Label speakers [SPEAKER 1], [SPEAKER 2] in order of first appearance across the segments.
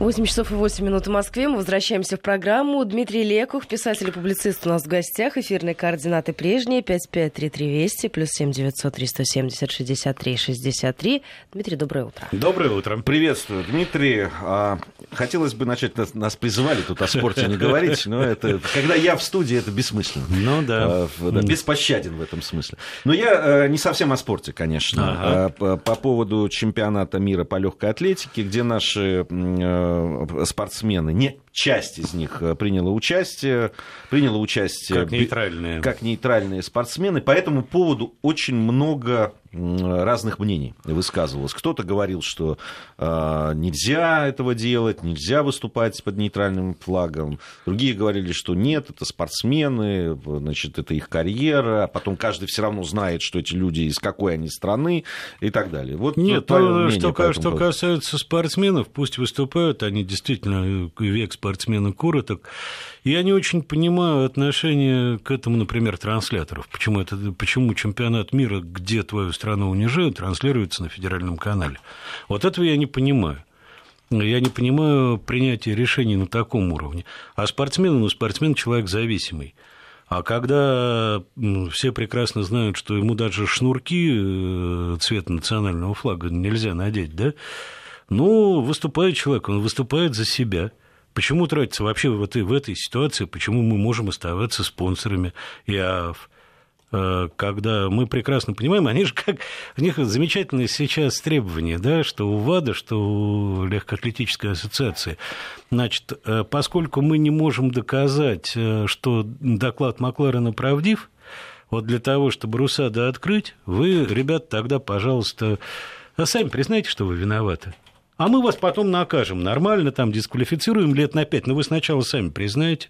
[SPEAKER 1] 8 часов и 8 минут в Москве. Мы возвращаемся в программу. Дмитрий Лекух, писатель и публицист у нас в гостях. Эфирные координаты прежние. 553320 плюс 7900 370 63 63. Дмитрий, доброе утро.
[SPEAKER 2] Доброе утро.
[SPEAKER 3] Приветствую, Дмитрий. А, хотелось бы начать, нас, нас призывали тут о спорте не говорить, но это, когда я в студии, это бессмысленно.
[SPEAKER 2] Ну да.
[SPEAKER 3] А, да беспощаден в этом смысле. Но я а, не совсем о спорте, конечно.
[SPEAKER 2] Ага.
[SPEAKER 3] А, по, по поводу чемпионата мира по легкой атлетике, где наши э, спортсмены, не часть из них э, приняла участие, приняла участие
[SPEAKER 2] Как нейтральные.
[SPEAKER 3] как нейтральные спортсмены. По этому поводу очень много разных мнений высказывалось. Кто-то говорил, что э, нельзя этого делать, нельзя выступать под нейтральным флагом. Другие говорили, что нет, это спортсмены, значит, это их карьера. А потом каждый все равно знает, что эти люди из какой они страны и так далее. Вот
[SPEAKER 2] Нет, то,
[SPEAKER 3] мнение
[SPEAKER 2] что,
[SPEAKER 3] по
[SPEAKER 2] что
[SPEAKER 3] поводу.
[SPEAKER 2] касается спортсменов, пусть выступают, они действительно э, век спортсмена короток. Я не очень понимаю отношение к этому, например, трансляторов. Почему, это, почему чемпионат мира, где твою страну унижают, транслируется на федеральном канале. Вот этого я не понимаю. Я не понимаю принятия решений на таком уровне. А спортсмен, ну, спортсмен человек зависимый. А когда все прекрасно знают, что ему даже шнурки э, цвета национального флага нельзя надеть, да, ну, выступает человек, он выступает за себя. Почему тратиться вообще в этой, в этой ситуации, почему мы можем оставаться спонсорами ИАФ? Э, когда мы прекрасно понимаем, они же как, у них замечательные сейчас требования, да, что у ВАДА, что у легкоатлетической ассоциации. Значит, э, поскольку мы не можем доказать, э, что доклад Макларена правдив, вот для того, чтобы Русада открыть, вы, ребят, тогда, пожалуйста, сами признайте, что вы виноваты. А мы вас потом накажем. Нормально, там, дисквалифицируем лет на пять. Но вы сначала сами признаете.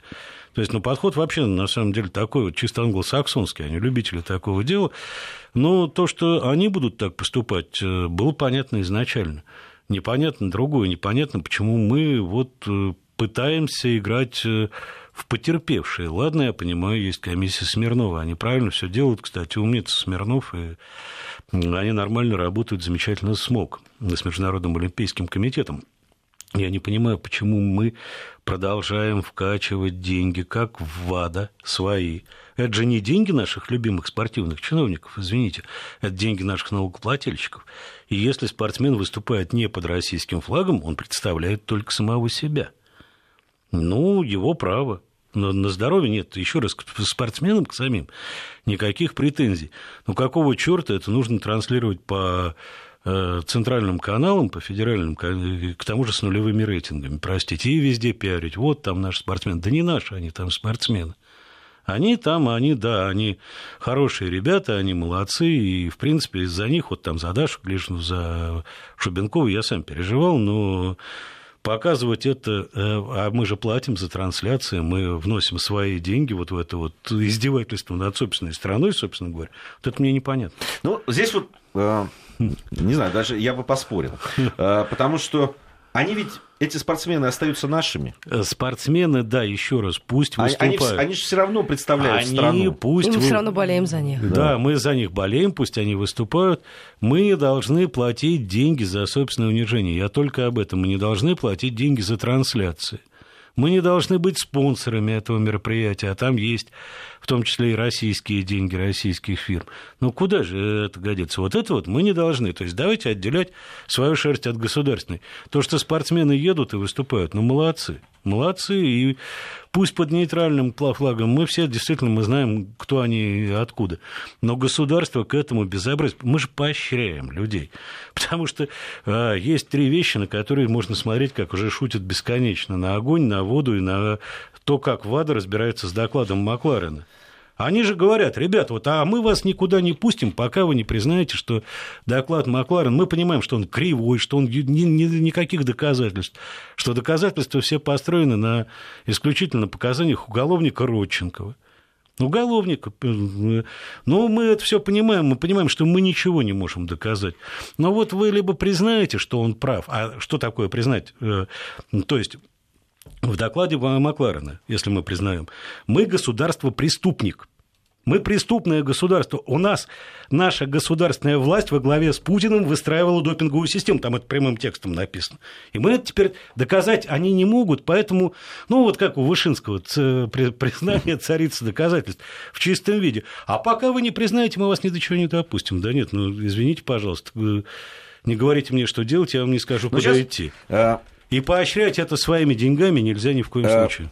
[SPEAKER 2] То есть, ну, подход вообще, на самом деле, такой вот чисто англосаксонский, они любители такого дела. Но то, что они будут так поступать, э, было понятно изначально. Непонятно другое, непонятно, почему мы вот э, пытаемся играть э, в потерпевшие. Ладно, я понимаю, есть комиссия Смирнова, они правильно все делают, кстати, умница Смирнов, и они нормально работают, замечательно смог с Международным Олимпийским комитетом. Я не понимаю, почему мы продолжаем вкачивать деньги, как в ВАДА, свои. Это же не деньги наших любимых спортивных чиновников, извините, это деньги наших налогоплательщиков. И если спортсмен выступает не под российским флагом, он представляет только самого себя. Ну, его право. Но на здоровье нет. Еще раз, к спортсменам, к самим, никаких претензий. Ну, какого черта это нужно транслировать по э, центральным каналам, по федеральным, к тому же с нулевыми рейтингами, простите, и везде пиарить. Вот там наш спортсмен. Да не наши, они там спортсмены. Они там, они, да, они хорошие ребята, они молодцы, и, в принципе, из-за них, вот там за Дашу Глишину, за Шубенкову я сам переживал, но показывать это, а мы же платим за трансляции, мы вносим свои деньги вот в это вот издевательство над собственной страной, собственно говоря, вот это мне непонятно.
[SPEAKER 3] Ну, здесь вот, э, не знаю, даже я бы поспорил. Э, потому что они ведь, эти спортсмены остаются нашими.
[SPEAKER 2] Спортсмены, да, еще раз, пусть выступают.
[SPEAKER 3] они, они же все равно представляют
[SPEAKER 2] Они
[SPEAKER 3] страну.
[SPEAKER 2] пусть
[SPEAKER 1] И мы
[SPEAKER 2] вы-
[SPEAKER 1] все равно болеем за них.
[SPEAKER 2] Да, мы за них болеем, пусть они выступают. Мы должны платить деньги за собственное унижение. Я только об этом. Мы не должны платить деньги за трансляции. Мы не должны быть спонсорами этого мероприятия, а там есть в том числе и российские деньги российских фирм. Ну, куда же это годится? Вот это вот мы не должны. То есть давайте отделять свою шерсть от государственной. То, что спортсмены едут и выступают, ну, молодцы. Молодцы, и пусть под нейтральным флагом мы все действительно мы знаем, кто они и откуда. Но государство к этому безобразию, мы же поощряем людей. Потому что а, есть три вещи, на которые можно смотреть, как уже шутят бесконечно. На огонь, на воду и на то, как ВАДА разбирается с докладом Макларена. Они же говорят, ребят, вот, а мы вас никуда не пустим, пока вы не признаете, что доклад Макларен, мы понимаем, что он кривой, что он ни, ни- никаких доказательств, что доказательства все построены на исключительно показаниях уголовника Родченкова. Уголовника. Ну, мы это все понимаем, мы понимаем, что мы ничего не можем доказать. Но вот вы либо признаете, что он прав, а что такое признать? Э, То есть в докладе Макларена, если мы признаем, мы государство-преступник. Мы преступное государство. У нас наша государственная власть во главе с Путиным выстраивала допинговую систему. Там это прямым текстом написано. И мы это теперь доказать они не могут. Поэтому, ну вот как у Вышинского, признание царицы доказательств в чистом виде. А пока вы не признаете, мы вас ни до чего не допустим. Да нет, ну извините, пожалуйста. Не говорите мне, что делать, я вам не скажу, ну, куда сейчас... идти. И поощрять это своими деньгами нельзя ни в коем а... случае.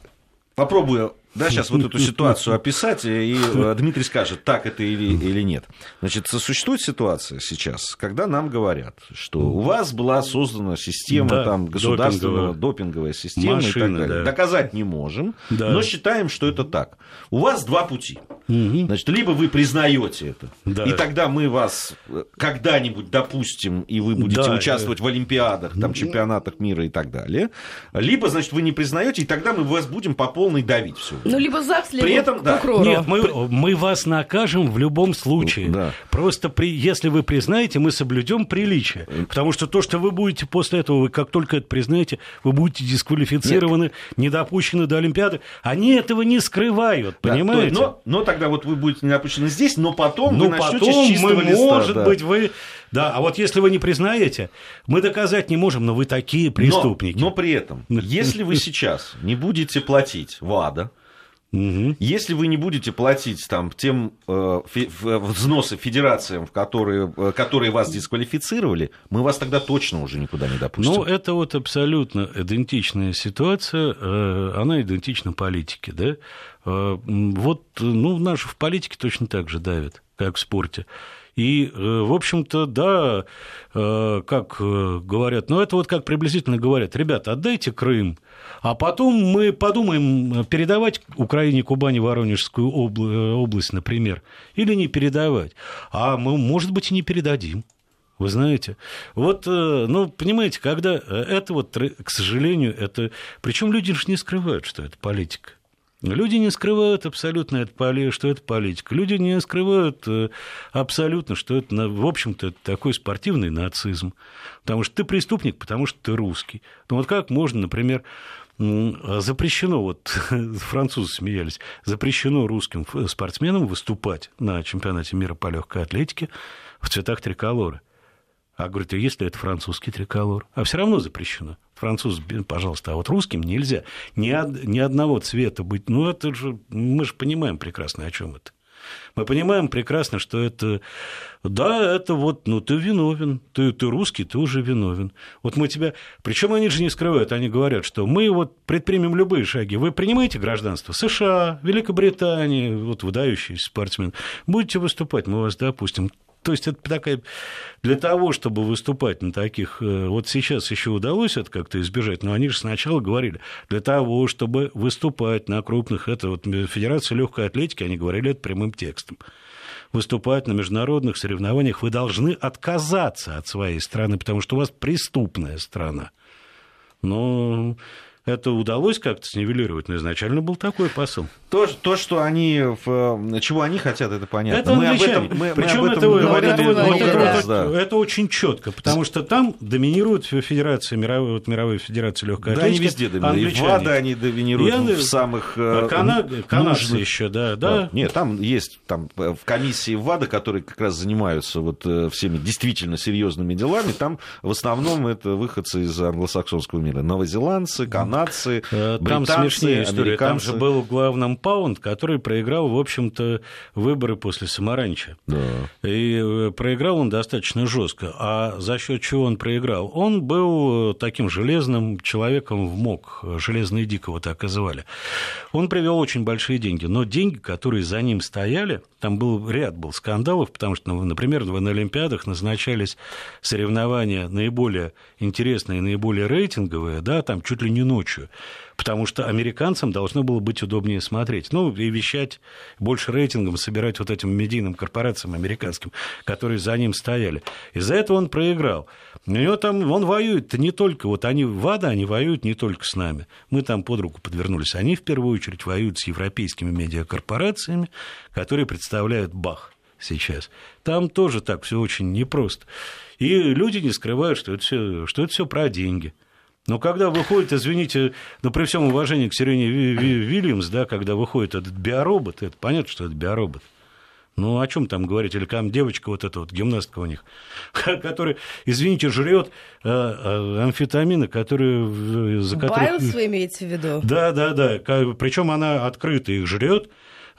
[SPEAKER 3] Попробую да, сейчас вот эту ситуацию описать, и э, Дмитрий скажет, так это или, или нет. Значит, существует ситуация сейчас, когда нам говорят, что у вас была создана система да, там, государственного, допинговая, допинговая система Машина, и так далее. Да. Доказать не можем, да. но считаем, что это так. У вас два пути. Угу. Значит, либо вы признаете это, да. и тогда мы вас э, когда-нибудь допустим, и вы будете да, участвовать в Олимпиадах, там, чемпионатах мира и так далее. Либо, значит, вы не признаете, и тогда мы вас будем по полной давить все.
[SPEAKER 1] Ну, либо ЗАГС, либо При этом, да. Нет,
[SPEAKER 2] мы, мы вас накажем в любом случае. Да. Просто при, если вы признаете, мы соблюдем приличие. Потому что то, что вы будете после этого, вы как только это признаете, вы будете дисквалифицированы, Нет. не допущены до Олимпиады. Они этого не скрывают, да, понимаете?
[SPEAKER 3] То, но, но тогда вот вы будете не допущены здесь, но потом но вы начнете потом с чистого
[SPEAKER 2] мы, листа. Может да. быть, вы... Да, а вот если вы не признаете, мы доказать не можем, но вы такие преступники.
[SPEAKER 3] Но, но при этом, если вы сейчас не будете платить ВАДА, Угу. Если вы не будете платить там, тем э, фи, взносы федерациям, в которые, э, которые вас дисквалифицировали, мы вас тогда точно уже никуда не допустим.
[SPEAKER 2] Ну, это вот абсолютно идентичная ситуация, э, она идентична политике. Да? Э, вот ну, наши в политике точно так же давят, как в спорте. И, э, в общем-то, да, э, как э, говорят, ну это вот как приблизительно говорят, ребята, отдайте Крым, а потом мы подумаем, передавать Украине, Кубани, Воронежскую область, например, или не передавать. А мы, может быть, и не передадим. Вы знаете, вот, ну, понимаете, когда это вот, к сожалению, это... Причем люди же не скрывают, что это политика. Люди не скрывают абсолютно, это, что это политика. Люди не скрывают э, абсолютно, что это, в общем-то, такой спортивный нацизм. Потому что ты преступник, потому что ты русский. Ну вот как можно, например, запрещено, вот французы смеялись, запрещено русским спортсменам выступать на чемпионате мира по легкой атлетике в цветах триколора. А говорит, а если это французский триколор? А все равно запрещено. Француз, пожалуйста, а вот русским нельзя. Ни, од, ни одного цвета быть. Ну, это же, мы же понимаем прекрасно, о чем это. Мы понимаем прекрасно, что это, да, это вот, ну, ты виновен, ты, ты русский, ты уже виновен. Вот мы тебя, причем они же не скрывают, они говорят, что мы вот предпримем любые шаги. Вы принимаете гражданство США, Великобритании, вот выдающийся спортсмен, будете выступать, мы вас допустим. То есть это такая для того, чтобы выступать на таких, э, вот сейчас еще удалось это как-то избежать, но они же сначала говорили, для того, чтобы выступать на крупных, это вот Федерация легкой атлетики, они говорили это прямым текстом выступать на международных соревнованиях, вы должны отказаться от своей страны, потому что у вас преступная страна. Но это удалось как-то снивелировать, но изначально был такой посыл.
[SPEAKER 3] То, то что они, в, чего они хотят, это понятно.
[SPEAKER 2] Это мы об этом, мы, Причем мы об этом это, говорили это, много это, раз. Да. Это очень четко, потому что там доминирует Федерация, мировой, вот, мировая Федерация легкой
[SPEAKER 3] да, атлетики. Да, они везде доминируют. И в ВАДА они доминируют Я, в самых
[SPEAKER 2] э, Кана... Канадцы еще, да, да.
[SPEAKER 3] да. Нет, там есть там, в комиссии ВАДА, которые как раз занимаются вот э, всеми действительно серьезными делами, там в основном это выходцы из англосаксонского мира. Новозеландцы, канадцы,
[SPEAKER 2] э, Там смешнее история. Там же был главным Паунд, который проиграл, в общем-то, выборы после Самаранча. Да. И э, проиграл он достаточно жестко. А за счет чего он проиграл? Он был таким железным человеком в МОК, железный Дикого так и звали. Он привел очень большие деньги, но деньги, которые за ним стояли, там был ряд был скандалов, потому что, ну, например, на Олимпиадах назначались соревнования наиболее интересные, наиболее рейтинговые, да, там чуть ли не ночью потому что американцам должно было быть удобнее смотреть. Ну, и вещать больше рейтингом, собирать вот этим медийным корпорациям американским, которые за ним стояли. Из-за этого он проиграл. У него там, он воюет не только, вот они, ВАДА, они воюют не только с нами. Мы там под руку подвернулись. Они, в первую очередь, воюют с европейскими медиакорпорациями, которые представляют Бах сейчас. Там тоже так все очень непросто. И люди не скрывают, что это все, что это все про деньги. Но когда выходит, извините, ну, при всем уважении к Сирене Вильямс, да, когда выходит этот биоробот, это понятно, что это биоробот. Ну, о чем там говорить? Или там девочка вот эта вот, гимнастка у них, которая, извините, жрет э, э, амфетамины, которые...
[SPEAKER 1] За которые... Байлз вы имеете в виду?
[SPEAKER 2] Да, да, да. Причем она открыто их жрет,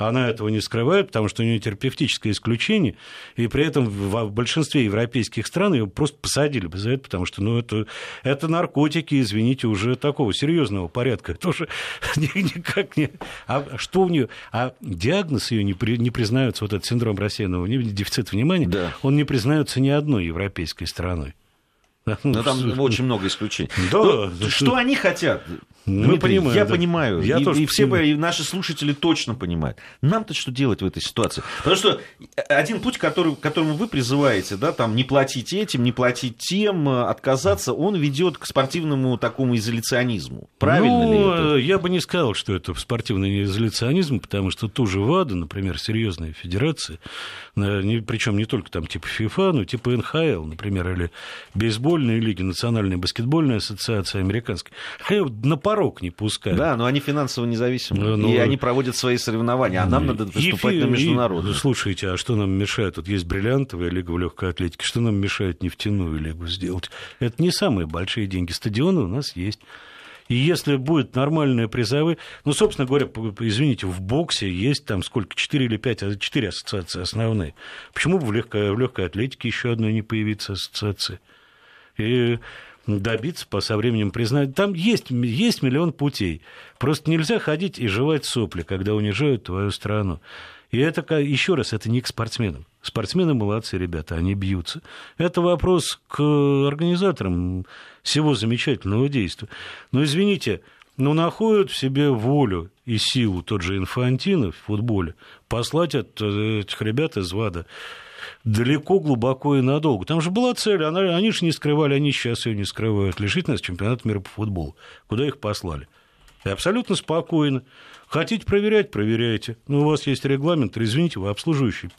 [SPEAKER 2] она этого не скрывает, потому что у нее терапевтическое исключение, и при этом в большинстве европейских стран ее просто посадили бы за это, потому что ну, это, это наркотики, извините, уже такого серьезного порядка. Это уже никак не... А что у нее? А диагноз ее не, при... не признается, вот этот синдром рассеянного дефицита внимания, да. он не признается ни одной европейской страной.
[SPEAKER 3] Но там очень много исключений. Да, Но, что они хотят? Мы понимаем, я да. понимаю, я и, тоже и все и наши слушатели точно понимают. Нам-то что делать в этой ситуации? Потому что один путь, который, к которому вы призываете, да, там не платить этим, не платить тем, отказаться, он ведет к спортивному такому изоляционизму. Правильно ну, ли это?
[SPEAKER 2] Я бы не сказал, что это спортивный изоляционизм, потому что ту же ВАДА, например, серьезная федерация, причем не только там типа ФИФА, но типа НХЛ, например, или бейсбольные лиги, Национальная баскетбольная ассоциация американская, на порог не пускают.
[SPEAKER 3] Да, но они финансово независимы, ну, и ну, они проводят свои соревнования, а нам надо выступать и, на международных.
[SPEAKER 2] Слушайте, а что нам мешает? Вот есть бриллиантовая лига в легкой атлетике, что нам мешает нефтяную лигу сделать? Это не самые большие деньги. Стадионы у нас есть. И если будет нормальные призовые... Ну, собственно говоря, извините, в боксе есть там сколько? Четыре или пять? А четыре ассоциации основные. Почему бы в легкой, в легкой атлетике еще одной не появиться ассоциации? И добиться по со временем признать. Там есть, есть миллион путей. Просто нельзя ходить и жевать сопли, когда унижают твою страну. И это, еще раз, это не к спортсменам. Спортсмены молодцы, ребята, они бьются. Это вопрос к организаторам всего замечательного действия. Но, извините, но находят в себе волю и силу тот же Инфантино в футболе послать от э, этих ребят из ВАДА далеко, глубоко и надолго. Там же была цель, она, они же не скрывали, они сейчас ее не скрывают, лишить нас чемпионата мира по футболу. Куда их послали? И абсолютно спокойно. Хотите проверять, проверяйте. Но у вас есть регламент, извините, вы обслуживающая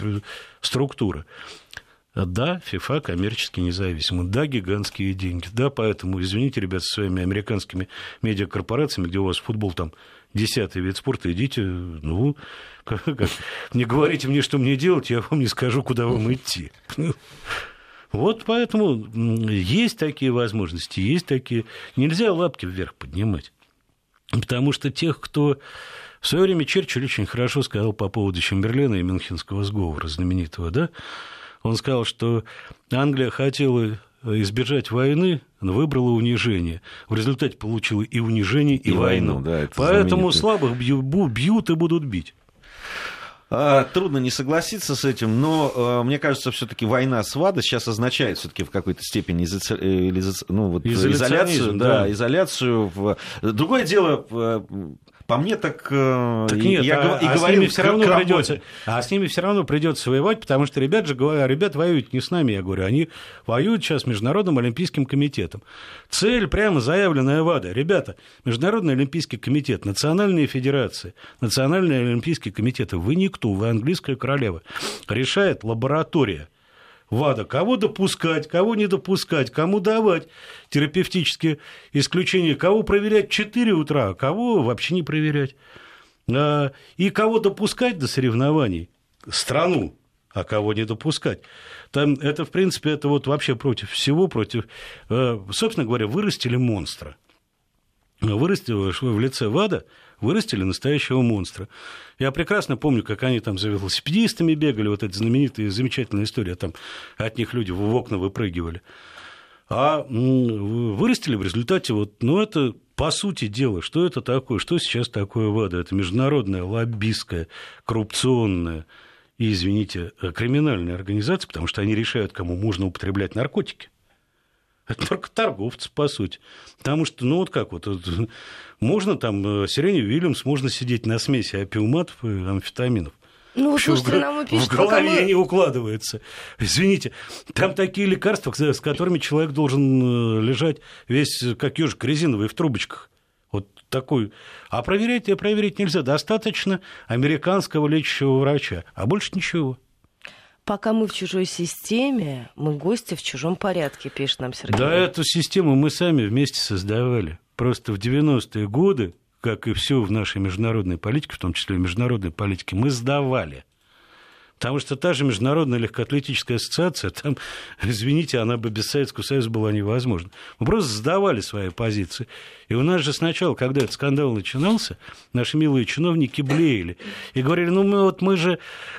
[SPEAKER 2] структура. Да, ФИФА коммерчески независима. Да, гигантские деньги. Да, поэтому, извините, ребят, со своими американскими медиакорпорациями, где у вас футбол там десятый вид спорта, идите, ну, как, как, не говорите мне, что мне делать, я вам не скажу, куда вам идти. Вот поэтому есть такие возможности, есть такие... Нельзя лапки вверх поднимать. Потому что тех, кто... В свое время Черчилль очень хорошо сказал по поводу Чемберлена и Мюнхенского сговора знаменитого, да? Он сказал, что Англия хотела избежать войны, но выбрала унижение. В результате получила и унижение, и, и войну. войну. Да, Поэтому слабых бьют и будут бить.
[SPEAKER 3] А, трудно не согласиться с этим, но а, мне кажется, все-таки война с ВАДА сейчас означает все-таки в какой-то степени изоци... Э, ну, вот изоляцию, да, да, изоляцию. В... Другое дело, по мне так,
[SPEAKER 2] э, так нет, я а, и а говорю, с ними все равно придется, а с ними все равно придется воевать, потому что ребят же говорят, ребят воюют не с нами, я говорю, они воюют сейчас с Международным Олимпийским комитетом. Цель прямо заявленная ВАДА. Ребята, Международный Олимпийский комитет, национальные федерации, национальные олимпийские комитеты, вы никто, вы английская королева. Решает лаборатория – ВАДА, кого допускать, кого не допускать, кому давать терапевтические исключения, кого проверять в 4 утра, а кого вообще не проверять. А, и кого допускать до соревнований, страну, а кого не допускать. Там это, в принципе, это вот вообще против всего, против... Э, собственно говоря, вырастили монстра. Вырастили в лице ВАДА вырастили настоящего монстра. Я прекрасно помню, как они там за велосипедистами бегали, вот эта знаменитая, замечательная история, там от них люди в окна выпрыгивали. А вырастили в результате вот, ну, это по сути дела, что это такое, что сейчас такое ВАДА? Это международная лоббистская, коррупционная и, извините, криминальная организация, потому что они решают, кому можно употреблять наркотики. Это наркоторговцы, по сути. Потому что, ну, вот как вот, можно там, э, Сирене Вильямс, можно сидеть на смеси опиуматов и амфетаминов.
[SPEAKER 1] Ну, слушайте, в, нам пишут,
[SPEAKER 2] в голове мы... не укладывается. Извините, там такие лекарства, с которыми человек должен э, лежать весь, как ежик резиновый, в трубочках. Вот такой. А проверять проверить нельзя. Достаточно американского лечащего врача, а больше ничего.
[SPEAKER 1] Пока мы в чужой системе, мы гости в чужом порядке, пишет нам Сергей.
[SPEAKER 2] Да, эту систему мы сами вместе создавали. Просто в 90-е годы, как и все в нашей международной политике, в том числе и в международной политике, мы сдавали. Потому что та же Международная легкоатлетическая ассоциация, там, извините, она бы без Советского Союза была невозможна. Мы просто сдавали свои позиции. И у нас же сначала, когда этот скандал начинался, наши милые чиновники блеяли и говорили, ну, мы, вот мы же,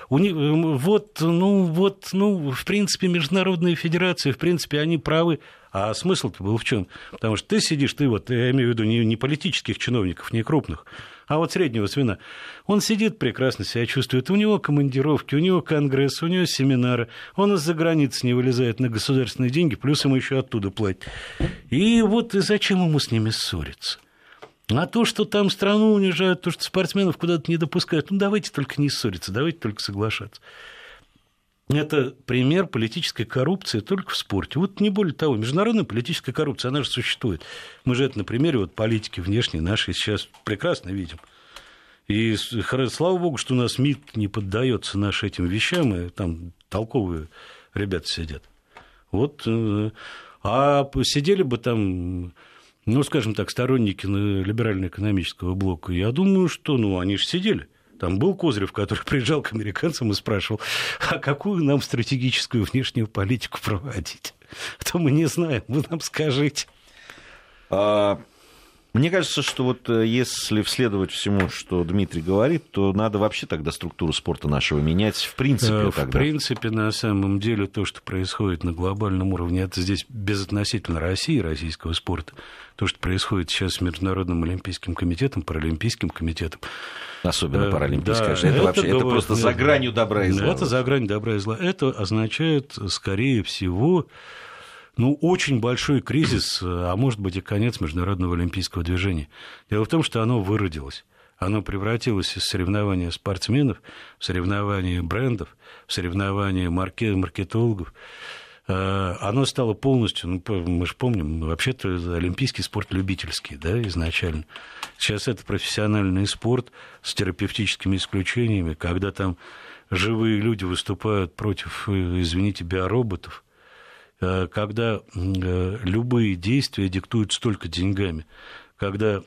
[SPEAKER 2] у них, вот, ну, вот, ну, в принципе, международные федерации, в принципе, они правы. А смысл-то был в чем? Потому что ты сидишь, ты вот, я имею в виду не, не политических чиновников, не крупных, а вот среднего звена. Он сидит прекрасно себя чувствует, у него командировки, у него конгресс, у него семинары, он из-за границы не вылезает на государственные деньги, плюс ему еще оттуда платят. И вот и зачем ему с ними ссориться? А то, что там страну унижают, то, что спортсменов куда-то не допускают, ну давайте только не ссориться, давайте только соглашаться. Это пример политической коррупции только в спорте. Вот не более того, международная политическая коррупция, она же существует. Мы же это на примере вот политики внешней нашей сейчас прекрасно видим. И слава богу, что у нас МИД не поддается нашим этим вещам, и там толковые ребята сидят. Вот, э, а сидели бы там, ну, скажем так, сторонники либерально-экономического блока, я думаю, что, ну, они же сидели. Там был Козырев, который приезжал к американцам и спрашивал, а какую нам стратегическую внешнюю политику проводить? А то мы не знаем, вы нам скажите.
[SPEAKER 3] А, мне кажется, что вот э, если вследовать всему, что Дмитрий говорит, то надо вообще тогда структуру спорта нашего менять в принципе.
[SPEAKER 2] Э, в тогда. принципе, на самом деле, то, что происходит на глобальном уровне, это здесь безотносительно России, российского спорта. То, что происходит сейчас с Международным олимпийским комитетом, паралимпийским комитетом.
[SPEAKER 3] Особенно э, паралимпийским, да, конечно. Это, это, вообще, это просто за гранью добра и зла.
[SPEAKER 2] Это за гранью добра и зла. Это означает, скорее всего, ну, очень большой кризис, а может быть и конец международного олимпийского движения. Дело в том, что оно выродилось. Оно превратилось из соревнования спортсменов в соревнования брендов, в соревнования маркетологов. А, оно стало полностью, ну, мы же помним, вообще-то олимпийский спорт любительский, да, изначально. Сейчас это профессиональный спорт с терапевтическими исключениями, когда там живые люди выступают против, извините, биороботов – Э, когда э, любые действия диктуют столько деньгами, когда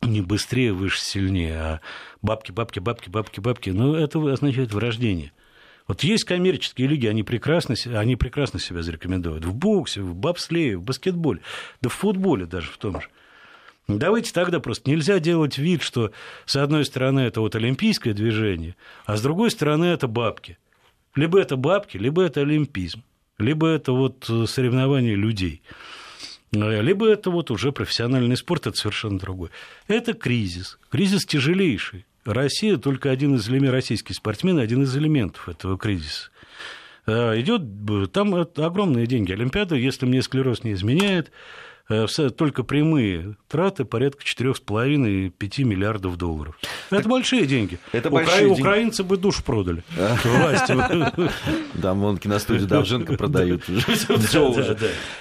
[SPEAKER 2] не быстрее, выше, сильнее, а бабки, бабки, бабки, бабки, бабки, ну, это означает врождение. Вот есть коммерческие лиги, они прекрасно, они прекрасно себя зарекомендуют. В боксе, в бобслее, в баскетболе, да в футболе даже в том же. Давайте тогда просто нельзя делать вид, что с одной стороны это вот олимпийское движение, а с другой стороны это бабки. Либо это бабки, либо это олимпизм либо это вот э, соревнования людей, э, либо это вот уже профессиональный спорт, это совершенно другой. Это кризис, кризис тяжелейший. Россия только один из элементов, российские спортсмены, один из элементов этого кризиса. Э, Идет, там огромные деньги. Олимпиада, если мне склероз не изменяет, только прямые траты порядка 4,5-5 миллиардов долларов. Это большие деньги.
[SPEAKER 3] Это большие
[SPEAKER 2] Укра... деньги. Украинцы бы душ продали. Власти.
[SPEAKER 3] Да, вон киностудию Давженко продают.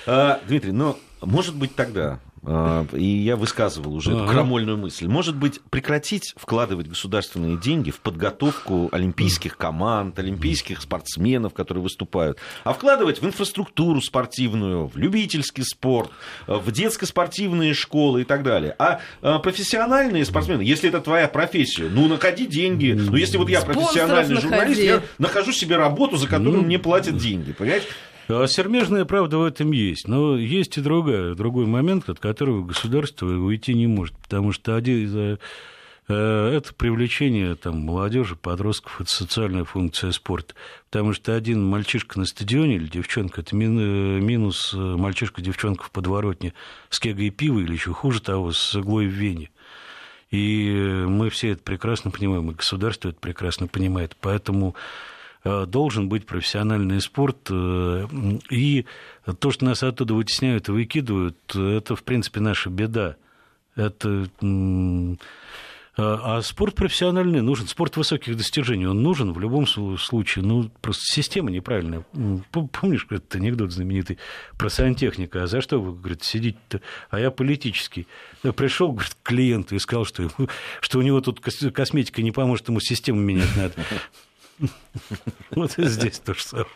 [SPEAKER 3] А, Дмитрий, ну, может быть, тогда а, и я высказывал уже ага. эту крамольную мысль. Может быть, прекратить вкладывать государственные деньги в подготовку олимпийских команд, олимпийских спортсменов, которые выступают, а вкладывать в инфраструктуру спортивную, в любительский спорт, в детско-спортивные школы и так далее. А, а профессиональные спортсмены, если это твоя профессия, ну, находи деньги. Ну, если вот я профессиональный журналист, я нахожу себе работу, за которую мне платят деньги, понимаете?
[SPEAKER 2] А сермежная правда в этом есть. Но есть и другая, другой момент, от которого государство уйти не может. Потому что один, э, это привлечение там, молодежи, подростков, это социальная функция спорта. Потому что один мальчишка на стадионе или девчонка, это минус мальчишка-девчонка в подворотне с кегой пива или еще хуже того, с иглой в вене. И мы все это прекрасно понимаем, и государство это прекрасно понимает. Поэтому Э, должен быть профессиональный спорт. Э, и то, что нас оттуда вытесняют и выкидывают, это, в принципе, наша беда. Это... А, а спорт профессиональный нужен, спорт высоких достижений, он нужен в любом случае. Ну, просто система неправильная. Помнишь этот анекдот знаменитый про сантехника? А за что вы, говорит, сидите-то? А я политический. Пришел, говорит, к клиенту и сказал, что, что у него тут косметика не поможет, ему систему менять надо. Вот и здесь то же самое.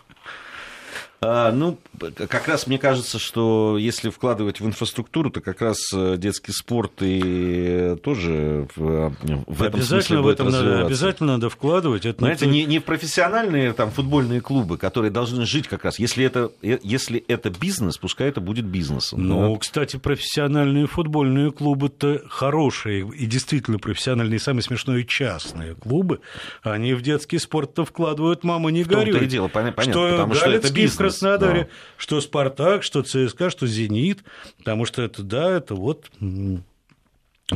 [SPEAKER 3] А, ну, как раз мне кажется, что если вкладывать в инфраструктуру, то как раз э, детский спорт и тоже в, в этом смысле
[SPEAKER 2] в этом надо, обязательно надо вкладывать.
[SPEAKER 3] Это, это не, не в профессиональные там, футбольные клубы, которые должны жить как раз. Если это, э, если это бизнес, пускай это будет бизнесом.
[SPEAKER 2] Ну, да? кстати, профессиональные футбольные клубы-то хорошие и действительно профессиональные, самые смешные частные клубы, они в детский спорт-то вкладывают, мама, не горюй.
[SPEAKER 3] В том-то и дело, понятно,
[SPEAKER 2] что
[SPEAKER 3] потому что это бизнес
[SPEAKER 2] Краснодаре, да. что Спартак, что ЦСКА, что Зенит, потому что это, да, это вот...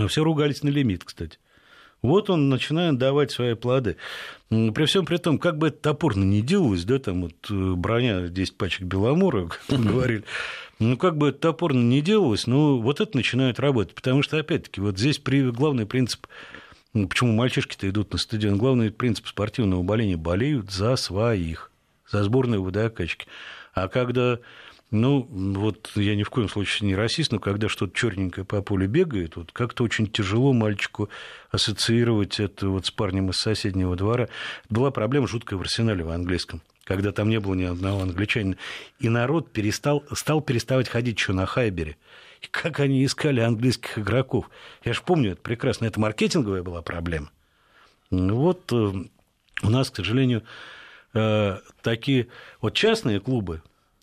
[SPEAKER 2] Все ругались на лимит, кстати. Вот он начинает давать свои плоды. При всем при том, как бы это топорно не делалось, да, там вот э, броня 10 пачек Беломора, как мы говорили, ну, как бы это топорно не делалось, но вот это начинает работать. Потому что, опять-таки, вот здесь главный принцип, почему мальчишки-то идут на стадион, главный принцип спортивного боления – болеют за своих за сборную водокачки. А когда ну, вот я ни в коем случае не расист, но когда что-то черненькое по полю бегает, вот как-то очень тяжело мальчику ассоциировать это вот с парнем из соседнего двора. Была проблема жуткая в арсенале в английском, когда там не было ни одного англичанина. И народ перестал, стал переставать ходить еще на Хайбере. И как они искали английских игроков. Я же помню это прекрасно. Это маркетинговая была проблема. Вот э, у нас, к сожалению, Э, такие вот частные клубы,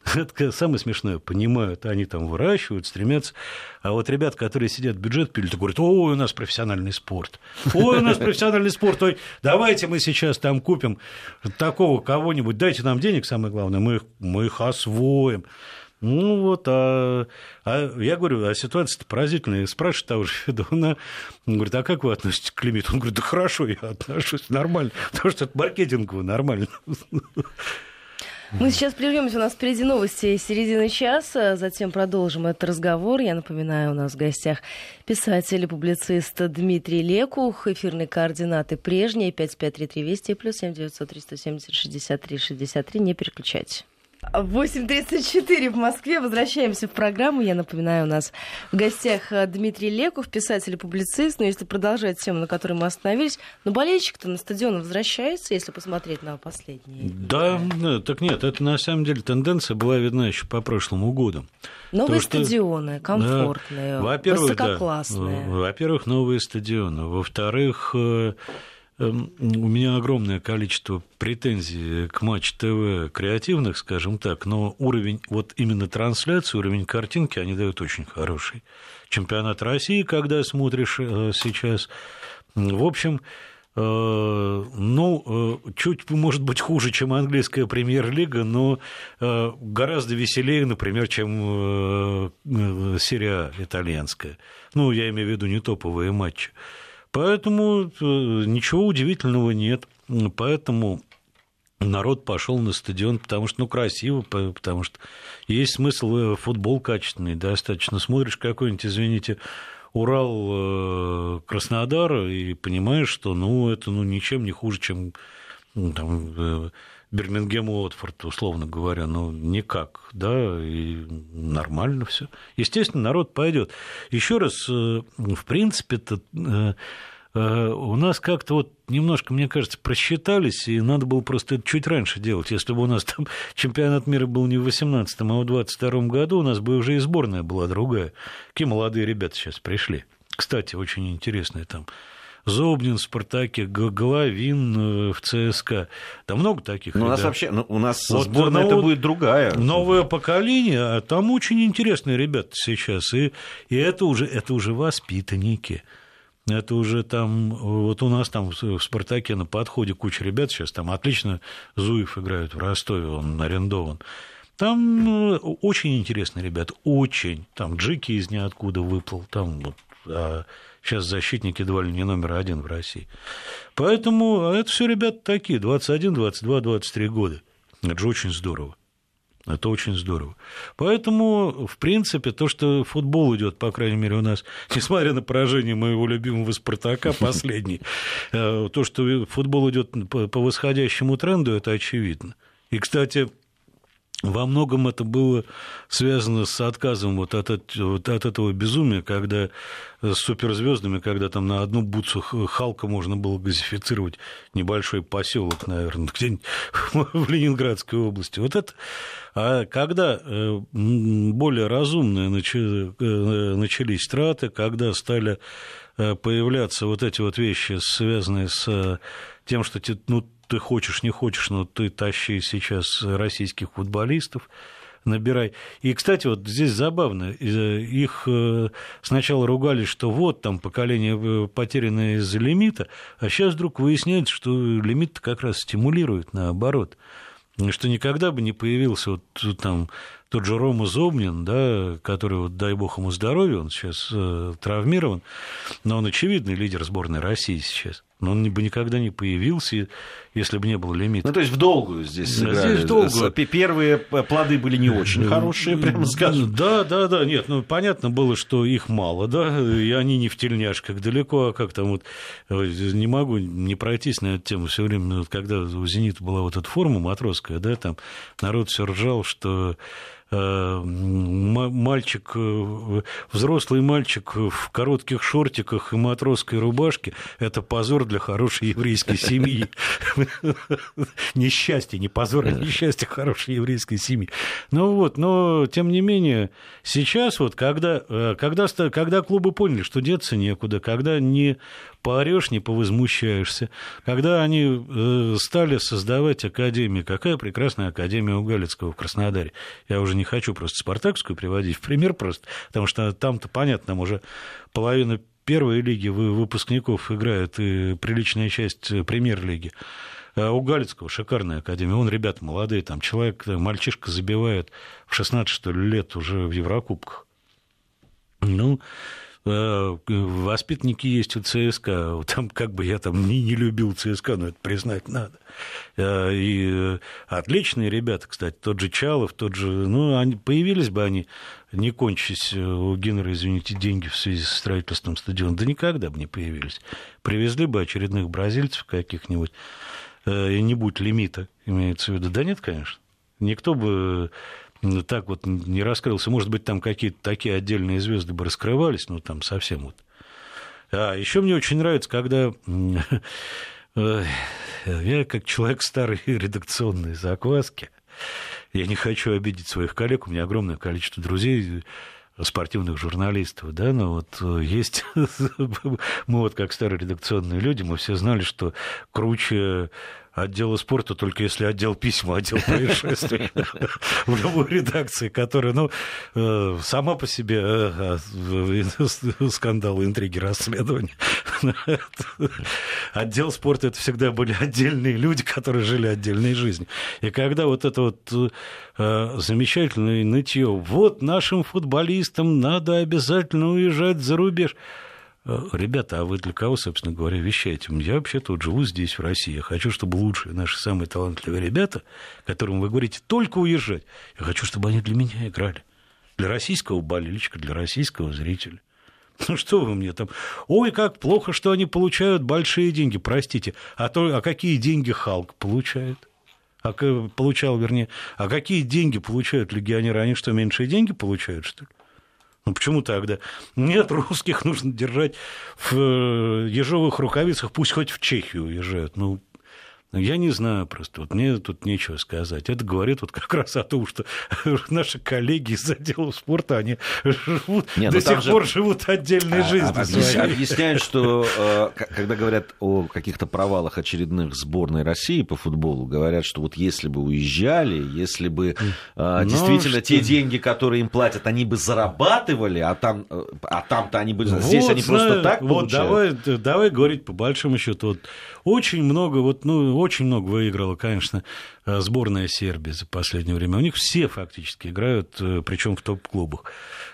[SPEAKER 2] это самое смешное, понимают, они там выращивают, стремятся. А вот ребят, которые сидят бюджет пилят, говорят, ой, у нас профессиональный спорт, ой, у нас профессиональный спорт, ой, давайте мы сейчас там купим такого кого-нибудь, дайте нам денег, самое главное, мы их, мы их освоим. Ну вот, а, а я говорю, а ситуация-то поразительная. Спрашиваю того же Федона, он говорит, а как вы относитесь к лимиту? Он говорит, да хорошо, я отношусь нормально, потому что это маркетингово нормально.
[SPEAKER 1] Мы сейчас прервемся, у нас впереди новости середины часа, затем продолжим этот разговор. Я напоминаю, у нас в гостях писатель и публицист Дмитрий Лекух, эфирные координаты прежние, 5533 Вести, плюс 7900 370 63 63, не переключайте. 8.34 в Москве. Возвращаемся в программу. Я напоминаю, у нас в гостях э, Дмитрий Леков, писатель и публицист. Но если продолжать тему, на которой мы остановились, но болельщик-то на стадион возвращается, если посмотреть на последние.
[SPEAKER 2] Да, да, так нет, это на самом деле тенденция была видна еще по прошлому году.
[SPEAKER 1] Новые То, стадионы, что... комфортные, да, во-первых, высококлассные.
[SPEAKER 2] Да, во-первых, новые стадионы. Во-вторых, э, у меня огромное количество претензий к Матч ТВ креативных, скажем так, но уровень, вот именно трансляции, уровень картинки они дают очень хороший. Чемпионат России, когда смотришь э, сейчас, в общем, э, ну, э, чуть, может быть, хуже, чем английская премьер-лига, но гораздо веселее, например, чем серия итальянская. Ну, я имею в виду не топовые матчи. Поэтому э, ничего удивительного нет. Поэтому народ пошел на стадион, потому что, ну, красиво, потому что есть смысл, э, футбол качественный достаточно. Смотришь какой-нибудь, извините, Урал, э, Краснодар, и понимаешь, что, ну, это, ну, ничем не хуже, чем там, Бирмингем Уотфорд, условно говоря, ну, никак, да, и нормально все. Естественно, народ пойдет. Еще раз, э, в принципе, это э, э, у нас как-то вот немножко, мне кажется, просчитались, и надо было просто это чуть раньше делать. Если бы у нас там чемпионат мира был не в 18 а в 22 году, у нас бы уже и сборная была другая. Какие молодые ребята сейчас пришли. Кстати, очень интересные там Зобнин в «Спартаке», Головин э, в ЦСКА. Да много таких.
[SPEAKER 3] Ну, у нас вообще, ну, у нас вот, сборная ну, это будет другая.
[SPEAKER 2] Новое поколение, а там очень интересные ребята сейчас. И, и это, уже, это уже воспитанники. Это уже там, вот у нас там в «Спартаке» на подходе куча ребят сейчас, там отлично Зуев играют в Ростове, он арендован. Там ну, очень интересные ребята, очень. Там Джики из ниоткуда выплыл, там вот, а Сейчас защитники едва ли не номер один в России. Поэтому а это все ребята такие, 21, 22, 23 года. Это же очень здорово. Это очень здорово. Поэтому, в принципе, то, что футбол идет, по крайней мере, у нас, несмотря на поражение моего любимого Спартака, последний, э, то, что футбол идет по восходящему тренду, это очевидно. И, кстати, во многом это было связано с отказом вот от, вот от этого безумия, когда с суперзвездами, когда там на одну бутсу Халка можно было газифицировать небольшой поселок, наверное, где-нибудь в Ленинградской области. Вот это. А когда э, более разумные э, начались траты, когда стали э, появляться вот эти вот вещи, связанные с тем, что ну, ты хочешь, не хочешь, но ты тащи сейчас российских футболистов, набирай. И, кстати, вот здесь забавно, их э, сначала ругали, что вот там поколение э, потерянное из-за лимита, а сейчас вдруг выясняется, что лимит как раз стимулирует наоборот что никогда бы не появился вот там тот же Рома Зобнин, да, который, вот, дай бог ему здоровья, он сейчас э, травмирован, но он очевидный лидер сборной России сейчас но он бы никогда не появился, если бы не было лимита.
[SPEAKER 3] Ну, то есть в долгую здесь сыграли. Здесь в долгую. Первые плоды были не очень хорошие, прямо скажем.
[SPEAKER 2] Да, да, да, нет, ну, понятно было, что их мало, да, и они не в тельняшках далеко, а как там вот, не могу не пройтись на эту тему все время, когда у «Зенита» была вот эта форма матросская, да, там народ все ржал, что Э, мальчик, э, взрослый мальчик в коротких шортиках и матросской рубашке – это позор для хорошей еврейской семьи. Несчастье, не позор, а несчастье хорошей еврейской семьи. Ну вот, но тем не менее, сейчас вот, когда, э, когда, когда клубы поняли, что деться некуда, когда не поорешь, не повозмущаешься. Когда они э, стали создавать академии, какая прекрасная академия у Галицкого в Краснодаре. Я уже не хочу просто Спартакскую приводить в пример просто, потому что там-то, понятно, там уже половина первой лиги выпускников играет и приличная часть премьер-лиги. А у Галицкого шикарная академия. Он, ребята молодые, там человек, мальчишка забивает в 16, что ли, лет уже в Еврокубках. Ну, Э, воспитанники есть у ЦСКА. Там как бы я там не, не любил ЦСКА, но это признать надо. Э, и отличные ребята, кстати, тот же Чалов, тот же... Ну, они, появились бы они, не кончись э, у Генера, извините, деньги в связи с строительством стадиона, да никогда бы не появились. Привезли бы очередных бразильцев каких-нибудь, и не будь лимита, имеется в виду. Да нет, конечно. Никто бы так вот не раскрылся. Может быть, там какие-то такие отдельные звезды бы раскрывались, но там совсем вот. А еще мне очень нравится, когда я как человек старой редакционной закваски, я не хочу обидеть своих коллег, у меня огромное количество друзей, спортивных журналистов, да, но вот есть, мы вот как старые редакционные люди, мы все знали, что круче отдела спорта, только если отдел письма, отдел происшествий в любой редакции, которая, ну, э, сама по себе э, э, скандалы, интриги, расследования. Отдел спорта это всегда были отдельные люди, которые жили отдельной жизнью. И когда вот это вот замечательное нытье, вот нашим футболистам надо обязательно уезжать за рубеж. Э, ребята, а вы для кого, собственно говоря, вещаете? Я вообще-то вот живу здесь, в России. Я хочу, чтобы лучшие наши самые талантливые ребята, которым вы говорите только уезжать, я хочу, чтобы они для меня играли. Для российского болельщика, для российского зрителя. Ну что вы мне там? Ой, как плохо, что они получают большие деньги. Простите, а, то, а какие деньги Халк получает? А, получал, вернее, а какие деньги получают легионеры? Они что, меньшие деньги получают, что ли? Ну почему тогда? Нет, русских нужно держать в э, ежовых рукавицах, пусть хоть в Чехию уезжают. Ну, я не знаю просто, вот мне тут нечего сказать. Это говорит вот как раз о том, что наши коллеги из отдела спорта, они живут, Нет, до сих же... пор живут отдельной а, жизнью.
[SPEAKER 3] Объясняют, объясняют, что э, когда говорят о каких-то провалах очередных сборной России по футболу, говорят, что вот если бы уезжали, если бы э, ну, действительно что... те деньги, которые им платят, они бы зарабатывали, а там, э, а там-то они бы... Вот, здесь они знаю, просто так вот
[SPEAKER 2] получают. Давай, давай говорить по большому счету. Вот, очень много, вот, ну, очень много выиграла, конечно, э, сборная Сербии за последнее время. У них все фактически играют, э, причем в топ-клубах.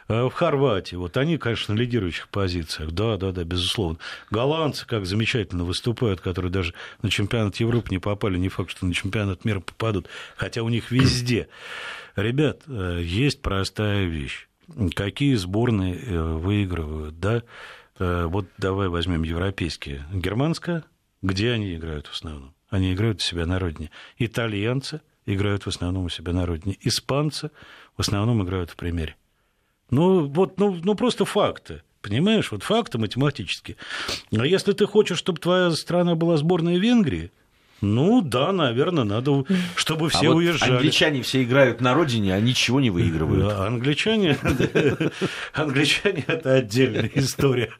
[SPEAKER 2] Э, в Хорватии, вот они, конечно, на лидирующих позициях, да, да, да, безусловно. Голландцы как замечательно выступают, которые даже на чемпионат Европы не попали, не факт, что на чемпионат мира попадут, хотя у них везде. Ребят, есть простая вещь. Какие сборные выигрывают, да? Вот давай возьмем европейские. Германская, где они играют в основном? Они играют у себя на родине. Итальянцы, играют в основном у себя на родине. Испанцы в основном играют в премьере. Ну, вот, ну, ну просто факты. Понимаешь, вот факты математически. А если ты хочешь, чтобы твоя страна была сборной Венгрии, ну да, наверное, надо, чтобы все а вот уезжали.
[SPEAKER 3] Англичане все играют на родине, а ничего не выигрывают.
[SPEAKER 2] Англичане, англичане это отдельная история.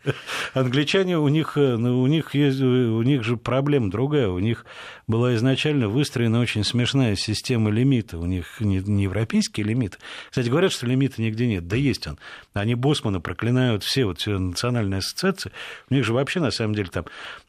[SPEAKER 2] Англичане у них, ну, у них есть, у них же проблема другая. У них была изначально выстроена очень смешная система лимита. У них не, не европейский лимит. Кстати, говорят, что лимита нигде нет. Да есть он. Они Босмана проклинают все, вот все национальные ассоциации. У них же вообще, на самом деле, там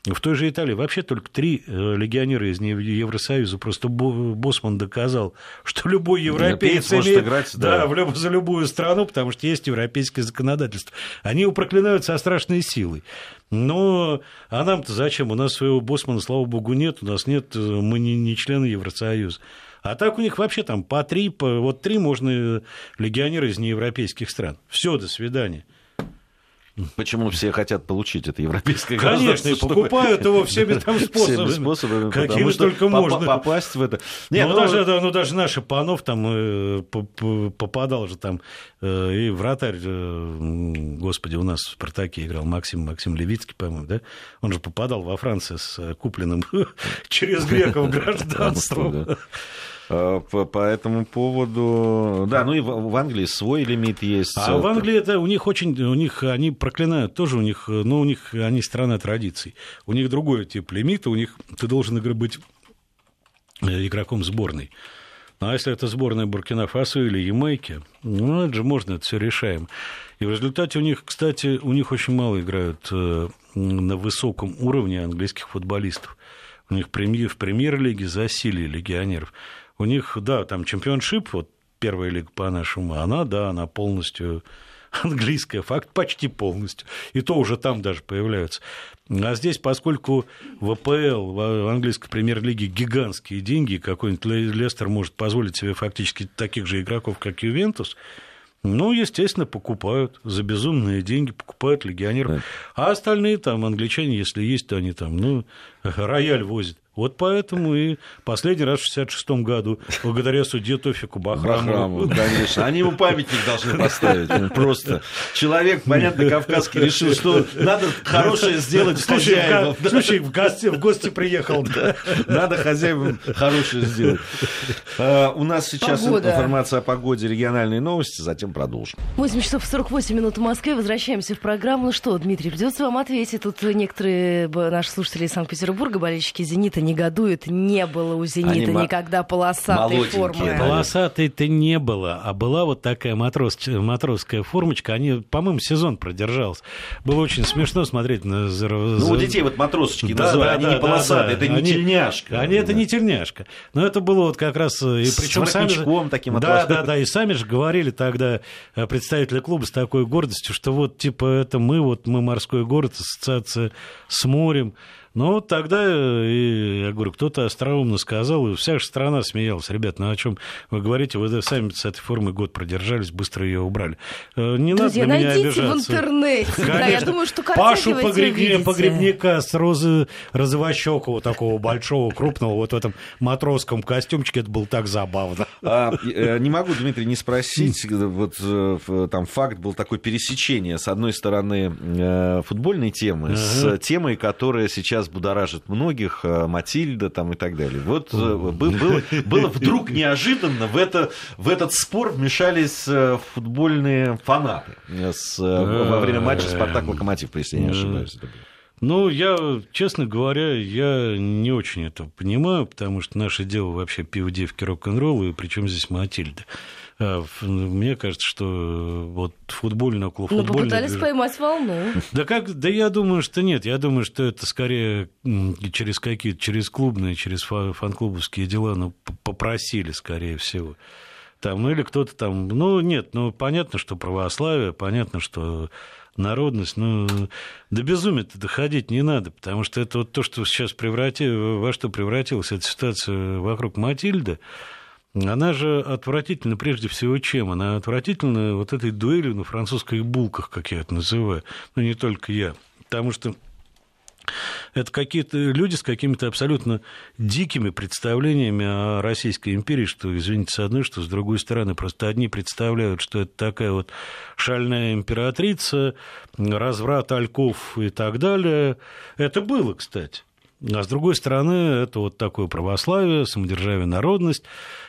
[SPEAKER 2] в той же Италии вообще только три э, легионера из Евросоюза. Просто Босман доказал, что любой европеец имеет играть, да, да. В за любую страну, потому что есть европейское законодательство. Они его проклинают со страшной силой. Но а нам-то зачем? У нас своего Босмана, слава богу, нет. У нас нет, э, мы не, не члены Евросоюза. А так у них вообще там по три, по, вот три можно легионеры из неевропейских стран. Все, до свидания.
[SPEAKER 3] Почему все хотят получить это европейское
[SPEAKER 2] Конечно, и покупают его всеми там способами. Всеми
[SPEAKER 3] способами Какими только можно. Попасть в это.
[SPEAKER 2] Нет, ну, ну, даже, да, ну, даже наш Панов там э, попадал же там, э, и вратарь, э, господи, у нас в «Спартаке» играл Максим, Максим Левицкий, по-моему, да? Он же попадал во Францию с купленным через греков гражданством.
[SPEAKER 3] Э, по, по этому поводу. Да, ну и в, в Англии свой лимит есть.
[SPEAKER 2] А в Англии это у них очень, у них они проклинают тоже у них, ну у них они страна традиций. У них другой тип лимита, у них ты должен быть э, игроком сборной. А если это сборная Буркина-Фасо или Ямайки, ну, это же можно, это все решаем. И в результате у них, кстати, у них очень мало играют э, на высоком уровне английских футболистов. У них в премьер-лиге засилие легионеров. У них, да, там чемпионшип, вот первая лига по-нашему, она, да, она полностью английская, факт почти полностью. И то уже там даже появляются. А здесь, поскольку в АПЛ, в английской премьер-лиге гигантские деньги, какой-нибудь Лестер может позволить себе фактически таких же игроков, как Ювентус, ну, естественно, покупают за безумные деньги, покупают легионеров. А остальные там, англичане, если есть, то они там, ну, рояль возят. Вот поэтому и последний раз в 66 году, благодаря судье Тофику Бахрамову. Бахрамову,
[SPEAKER 3] конечно. Они ему памятник должны поставить. Просто человек, понятно, кавказский, решил, что надо хорошее сделать
[SPEAKER 2] слушай, хозяевам. В, слушай, в гости, в гости приехал. Да.
[SPEAKER 3] Надо хозяевам хорошее сделать. А, у нас сейчас Погода. информация о погоде, региональные новости, затем продолжим.
[SPEAKER 1] 8 часов 48 минут в Москве. Возвращаемся в программу. Ну что, Дмитрий, придется вам ответить. Тут некоторые наши слушатели из Санкт-Петербурга, болельщики «Зенита», негодует. Не было у «Зенита» Они никогда полосатой формы.
[SPEAKER 2] Полосатой-то не было, а была вот такая матрос, матросская формочка. Они, по-моему, сезон продержался. Было очень смешно смотреть на...
[SPEAKER 3] Ну, у детей вот матросочки да, называют, да, они да, не полосатые, да, это не они, тельняшка.
[SPEAKER 2] Они, это не тельняшка. Но это было вот как раз... И
[SPEAKER 3] причем сами,
[SPEAKER 2] таким Да, да, да, и сами же говорили тогда э, представители клуба с такой гордостью, что вот, типа, это мы, вот мы морской город, ассоциация с морем, ну, тогда, и, я говорю, кто-то остроумно сказал, и вся страна смеялась. Ребят, ну о чем вы говорите? Вы сами с этой формой год продержались, быстро ее убрали.
[SPEAKER 1] Э, не Друзья, надо на меня обижаться. в интернете. Да, я думаю, что
[SPEAKER 2] Пашу погребне, погребника с розы розовощекого, такого большого, крупного, вот в этом матросском костюмчике, это было так забавно.
[SPEAKER 3] А, э, не могу, Дмитрий, не спросить, вот э, там факт был такой пересечение, с одной стороны, футбольной темы, ага. с темой, которая сейчас сейчас будоражит многих, э, Матильда там и так далее. Вот э, было, было вдруг неожиданно в, это, в этот спор вмешались э, футбольные фанаты с, во время матча «Спартак-Локомотив», если я не ошибаюсь.
[SPEAKER 2] Ну, я, честно говоря, я не очень это понимаю, потому что наше дело вообще пиво, девки, рок-н-ролл, и причем здесь Матильда. А, мне кажется, что вот футбольный, около футбольный... Ну,
[SPEAKER 1] попытались движение... поймать волну.
[SPEAKER 2] Да, как, да я думаю, что нет. Я думаю, что это скорее через какие-то, через клубные, через фан-клубовские дела, ну, попросили, скорее всего. Там, ну, или кто-то там... Ну, нет, ну, понятно, что православие, понятно, что народность, ну, до безумия-то доходить не надо, потому что это вот то, что сейчас превратилось, во что превратилась эта ситуация вокруг Матильды, она же отвратительна прежде всего чем? Она отвратительна вот этой дуэлью на французских булках, как я это называю. Ну, не только я. Потому что Это какие-то люди с какими-то абсолютно дикими представлениями о Российской империи, что, извините, с одной, что с другой стороны. Просто одни представляют, что это такая вот шальная императрица, разврат ольков и так далее. Это было, кстати. А с другой стороны, это вот такое православие, самодержавие, народность.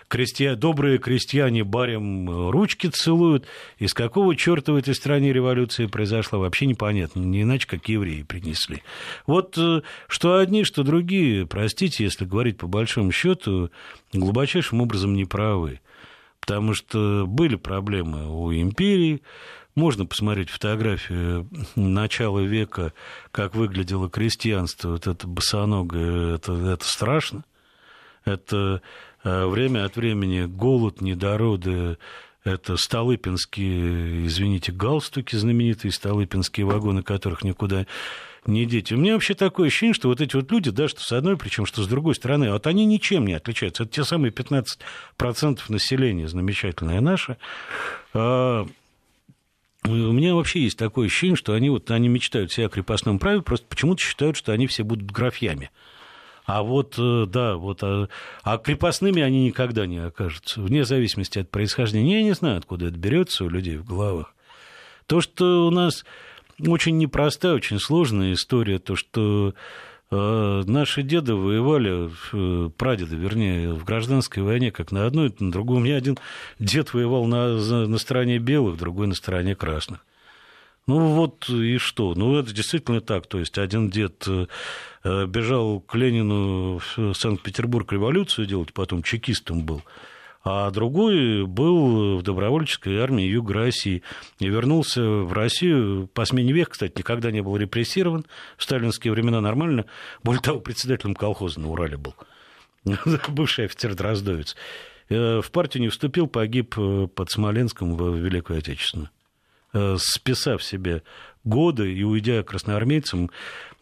[SPEAKER 2] Крестья... Добрые крестьяне барем ручки целуют. Из какого черта в этой стране революция произошла, вообще непонятно. Не иначе, как евреи принесли. Вот э, что одни, что другие, простите, если говорить по большому счету, глубочайшим образом неправы. Потому что были проблемы у империи, можно посмотреть фотографию начала века, как выглядело крестьянство, вот это босоногое, это, это страшно. Это э, время от времени голод, недороды, это столыпинские, извините, галстуки, знаменитые столыпинские вагоны, которых никуда не дети. У меня вообще такое ощущение, что вот эти вот люди, да, что с одной, причем что с другой стороны, вот они ничем не отличаются. Это те самые 15% населения замечательное наше. А, у меня вообще есть такое ощущение, что они, вот, они мечтают все о крепостном праве, просто почему-то считают, что они все будут графьями. А вот, э, да, вот, а, а крепостными они никогда не окажутся, вне зависимости от происхождения. Я не знаю, откуда это берется у людей в головах. То, что у нас очень непростая, очень сложная история, то, что а, наши деды воевали, э, прадеды, вернее, в гражданской войне, как на одной, на другой. У меня один дед воевал на, на стороне белых, другой на стороне красных. Ну вот и что? Ну это действительно так. То есть один дед э, бежал к Ленину в Санкт-Петербург революцию делать, потом чекистом был а другой был в добровольческой армии Юга России и вернулся в Россию по смене века, кстати, никогда не был репрессирован, в сталинские времена нормально, более того, председателем колхоза на Урале был, бывший офицер Дроздовец. Э, в партию не вступил, погиб э, под Смоленском в Великую Отечественную списав себе годы и уйдя красноармейцем,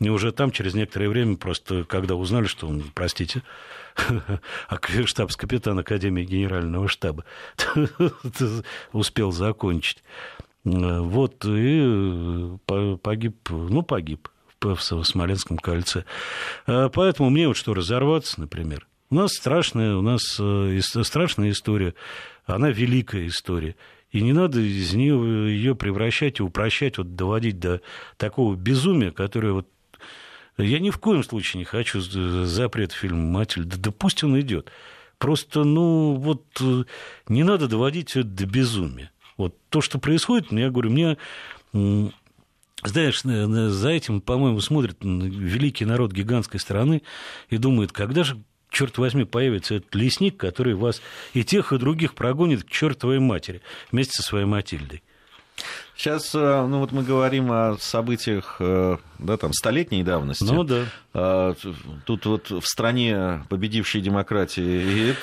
[SPEAKER 2] и уже там через некоторое время просто, когда узнали, что он, простите, штабс-капитан Академии Генерального штаба успел закончить. Вот, и э, погиб, ну, погиб в Смоленском кольце. Поэтому мне вот что, разорваться, например. У нас страшная, у нас э, страшная история, она великая история. И не надо из нее ее превращать и упрощать, вот доводить до такого безумия, которое вот я ни в коем случае не хочу запрет фильма «Матильда». Да пусть он идет. Просто, ну, вот э, не надо доводить это до безумия. Вот то, что происходит, я говорю, мне знаешь, за этим, по-моему, смотрит великий народ гигантской страны и думает, когда же, черт возьми, появится этот лесник, который вас и тех, и других прогонит к чертовой матери вместе со своей Матильдой.
[SPEAKER 3] Сейчас, э, ну вот мы говорим о событиях, э, да, там, столетней давности.
[SPEAKER 2] Ну да.
[SPEAKER 3] А, тут вот в стране победившей демократии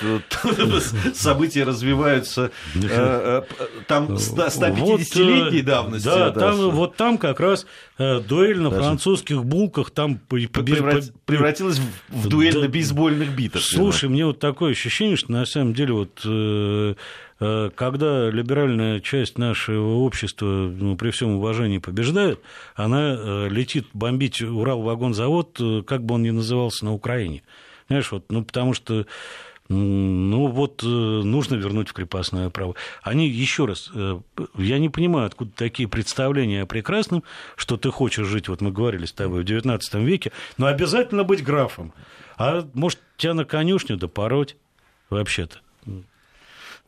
[SPEAKER 3] события развиваются э, там 150-летней давности.
[SPEAKER 2] Да, там, вот там как раз дуэль на французских булках там
[SPEAKER 3] превратилась в дуэль на бейсбольных битах.
[SPEAKER 2] Слушай, мне вот такое ощущение, что на самом деле вот когда либеральная часть нашего общества, ну, при всем уважении, побеждает, она э, летит бомбить Урал-вагонзавод, э, как бы он ни назывался, на Украине. Знаешь, вот, ну, потому что ну вот нужно вернуть в крепостное право. Они, еще раз, я не понимаю, откуда такие представления о прекрасном, что ты хочешь жить, вот мы говорили с тобой, в XIX веке, но обязательно быть графом. А может, тебя на конюшню допороть вообще-то.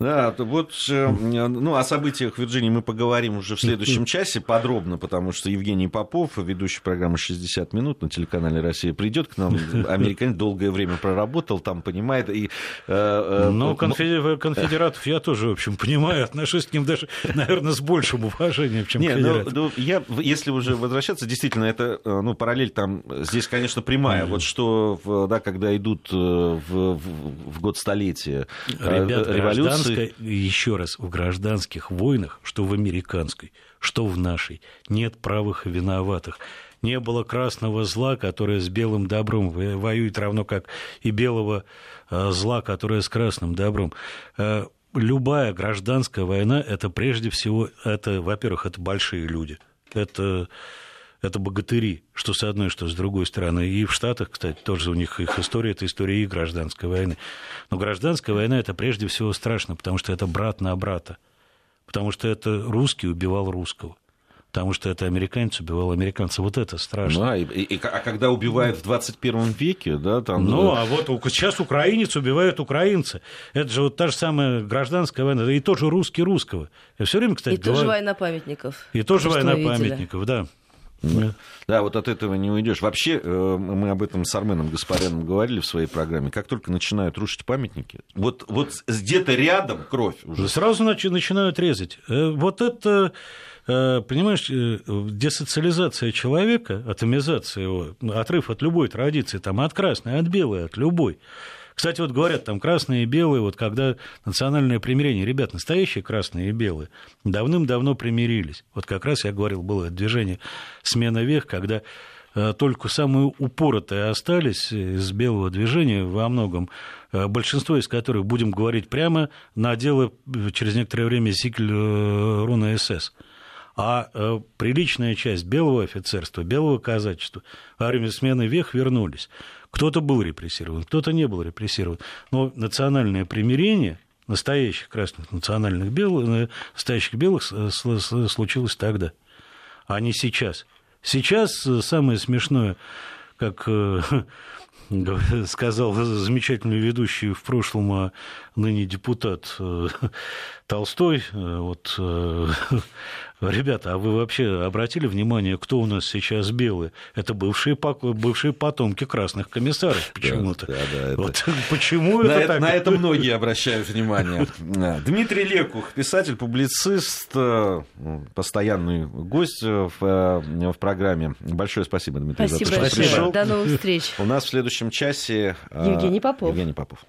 [SPEAKER 3] Да, вот, э, ну, о событиях в Вирджинии мы поговорим уже в следующем часе подробно, потому что Евгений Попов, ведущий программы «60 минут» на телеканале «Россия» придет к нам. Американец долгое время проработал, там понимает. И,
[SPEAKER 2] э, э, ну, конфедератов я тоже, в общем, понимаю, отношусь к ним даже, наверное, с большим уважением, чем
[SPEAKER 3] Не, ну, ну, я, если уже возвращаться, действительно, это, ну, параллель там здесь, конечно, прямая. Вот что, да, когда идут в, в, в год столетия
[SPEAKER 2] Ребят, революции, еще раз, в гражданских войнах, что в американской, что в нашей, нет правых и виноватых. Не было красного зла, которое с белым добром воюет, равно как и белого а, зла, которое с красным добром. А, любая гражданская война, это прежде всего, это, во-первых, это большие люди. Это это богатыри, что с одной, что с другой стороны. И в Штатах, кстати, тоже у них их история, это история и гражданской войны. Но гражданская война это прежде всего страшно, потому что это брат на брата. Потому что это русский убивал русского потому что это американец убивал американца. Вот это страшно.
[SPEAKER 3] Да, и, и, а когда убивают в 21 веке, да, там...
[SPEAKER 2] Ну, а вот сейчас украинец убивает украинца. Это же вот та же самая гражданская война, и тоже русский русского. Я все время, кстати,
[SPEAKER 1] И говорю... тоже война памятников.
[SPEAKER 2] И тоже война памятников, да.
[SPEAKER 3] Да. да, вот от этого не уйдешь. Вообще, э, мы об этом с Арменом Гаспаряном говорили в своей программе. Как только начинают рушить памятники, вот, вот где-то рядом кровь уже.
[SPEAKER 2] Сразу начинают резать. Э, вот это Э, понимаешь, десоциализация человека, атомизация его, отрыв от любой традиции, там, от красной, от белой, от любой. Кстати, вот говорят, там красные и белые, вот когда национальное примирение, ребят, настоящие красные и белые, давным-давно примирились. Вот как раз я говорил, было движение «Смена век», когда э, только самые упоротые остались из белого движения во многом, большинство из которых, будем говорить прямо, надело через некоторое время Зигль Руна СС а э, приличная часть белого офицерства, белого казачества, армии смены вех вернулись. Кто-то был репрессирован, кто-то не был репрессирован. Но национальное примирение настоящих красных национальных белых, э, настоящих белых э, случилось тогда, а не сейчас. Сейчас э, самое смешное, как сказал замечательный ведущий в прошлом, а ныне депутат Толстой, вот Ребята, а вы вообще обратили внимание, кто у нас сейчас белые? Это бывшие, бывшие потомки красных комиссаров почему-то. Да, да, это... Вот почему
[SPEAKER 3] на
[SPEAKER 2] это,
[SPEAKER 3] это
[SPEAKER 2] так?
[SPEAKER 3] На это многие обращают внимание. Дмитрий Лекух, писатель, публицист, э, постоянный гость в, э, в программе. Большое спасибо, Дмитрий,
[SPEAKER 1] спасибо за то, что пришел. До новых встреч.
[SPEAKER 3] У нас в следующем часе
[SPEAKER 1] э, Евгений Попов.
[SPEAKER 3] Евгений Попов.